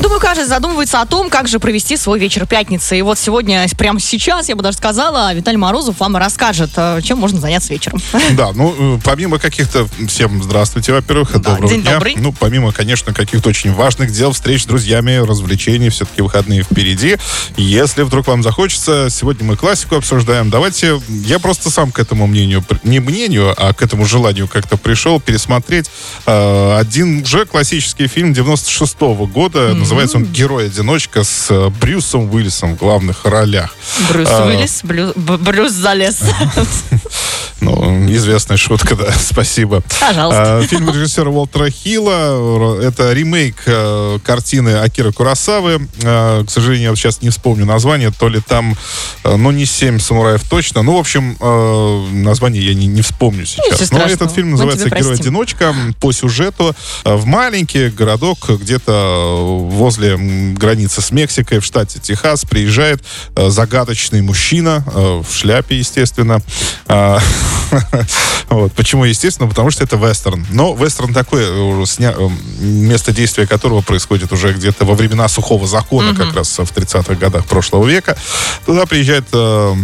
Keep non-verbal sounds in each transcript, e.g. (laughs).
Думаю, каждый задумывается о том, как же провести свой вечер пятницы. И вот сегодня, прямо сейчас, я бы даже сказала, Виталий Морозов вам расскажет, э, чем можно заняться вечером. (laughs) Да, ну, э, помимо каких-то... Всем здравствуйте, во-первых, Да, доброго день дня. добрый. Ну, помимо, конечно, каких-то очень важных дел, встреч с друзьями, развлечений, все-таки выходные впереди. Если вдруг вам захочется, сегодня мы классику обсуждаем. Давайте, я просто сам к этому мнению, не мнению, а к этому желанию как-то пришел пересмотреть э, один уже классический фильм 96 года. Называется он «Герой-одиночка» с э, Брюсом Уиллисом в главных ролях. Брюс А, Уиллис, Брюс залез. (laughs) Ну, известная шутка, (laughs) да, спасибо. Пожалуйста. А, Фильм режиссера Уолтера Хилла. Это ремейк э, картины Акиры Курасавы. А, К сожалению, я сейчас не вспомню название. То ли там, э, ну, не «Семь самураев» точно. Ну, в общем, э, название я не, не вспомню сейчас. Но этот фильм называется. «Герой-одиночка». По сюжету в маленький городок где-то возле границы с Мексикой в штате Техас приезжает загадочный мужчина в шляпе, естественно. (laughs) (laughs) Вот. Почему, естественно? Потому что это вестерн. Но вестерн такой, э, сня- э, место действия которого происходит уже где-то во времена сухого закона, как раз в 30-х годах прошлого века. Туда приезжает э,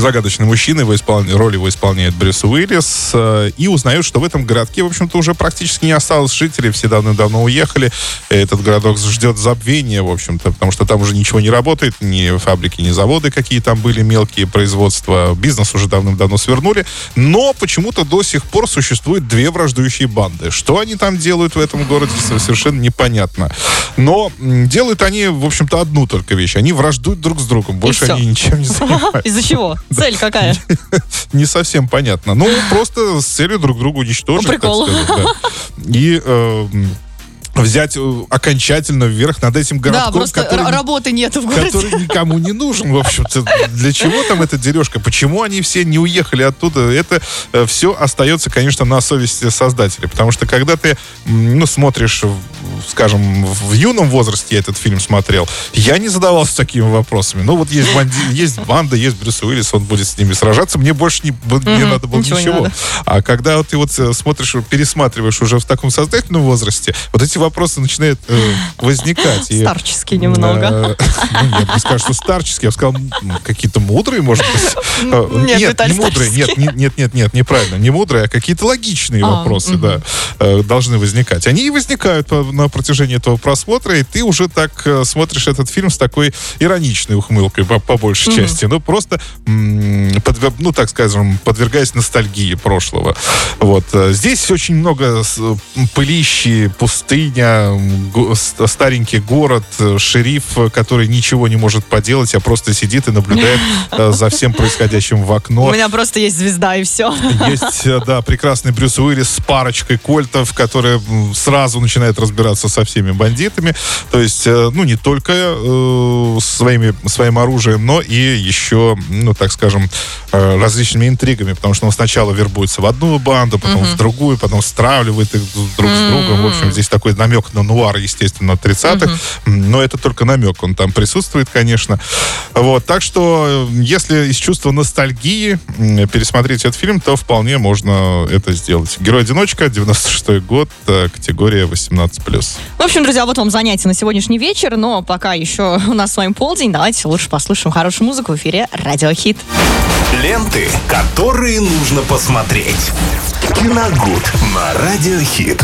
загадочный мужчина, его испол- роль его исполняет Брюс Уиллис, э, и узнают, что в этом городке, в общем-то, уже практически не осталось жителей, все давно-давно уехали, этот городок ждет забвения, в общем-то, потому что там уже ничего не работает, ни фабрики, ни заводы, какие там были, мелкие производства, бизнес уже давным-давно свернули, но почему-то до сих пор существуют две враждующие банды. Что они там делают в этом городе, совершенно непонятно. Но делают они, в общем-то, одну только вещь. Они враждуют друг с другом. Больше они ничем не (laughs) занимаются. Из-за чего? Цель какая? (laughs) Не совсем понятно. Ну, просто с целью друг друга уничтожить, так сказать. да. И э, м, взять э, окончательно вверх над этим Да, городком, просто который, работы нету в городе. который никому не нужен, в общем-то. Для чего там эта дережка? Почему они все не уехали оттуда? Это все остается, конечно, на совести создателей. Потому что когда ты, ну, смотришь, скажем, в юном возрасте я этот фильм смотрел, я не задавался такими вопросами. Ну, вот есть, банди- (laughs) есть банда, есть Брюс Уиллис, он будет с ними сражаться. Мне больше не, б- не надо было ничего ничего. не надо. А когда вот ты вот э, смотришь, пересматриваешь уже в таком сознательном возрасте, вот эти вопросы начинают э, возникать. И, Старческий немного. э, (laughs) ну, я бы сказал, что старческие. Я бы сказал, какие-то мудрые, может быть. Э, Нет, не мудрые. Нет, старческие. не- нет, нет, нет, неправильно. Не мудрые, а какие-то логичные А, вопросы, да, э, должны возникать. Они и возникают на протяжении этого просмотра, и ты уже так э, смотришь этот фильм с такой ироничной ухмылкой, по, по большей части. Ну, просто, подвер- ну, так скажем, подвергаясь ностальгии прошлого. Вот. э, Здесь очень много пылищи, пустыня, старенький город, э, шериф, который ничего не может поделать, а просто сидит и наблюдает (laughs) за всем происходящим в У окно. меня просто есть звезда и все. Есть, да, прекрасный Брюс Уиллис с парочкой кольтов, которые сразу начинает разбираться со всеми бандитами. То есть, э, ну, не только э, своими, своим оружием, но и еще, ну, так скажем, э, различными интригами, потому что он сначала вербуется в одну банду, потом в другую, потом стравливает их друг с другом. В общем, здесь такой намек на нуар, естественно, 30-х. М, Но это только намек, он там присутствует, конечно. Вот, так что, э, если из чувства ностальгии пересмотреть этот фильм, то вполне можно это сделать. Герой-одиночка, 96 год, э, категория 18+. В общем, друзья, вот вам занятие на сегодняшний вечер, но пока еще (laughs) у нас с вами полдень, давайте лучше послушаем хорошую музыку в эфире Радиохит. Ленты, которые нужно посмотреть. Киногуд на Радиохит.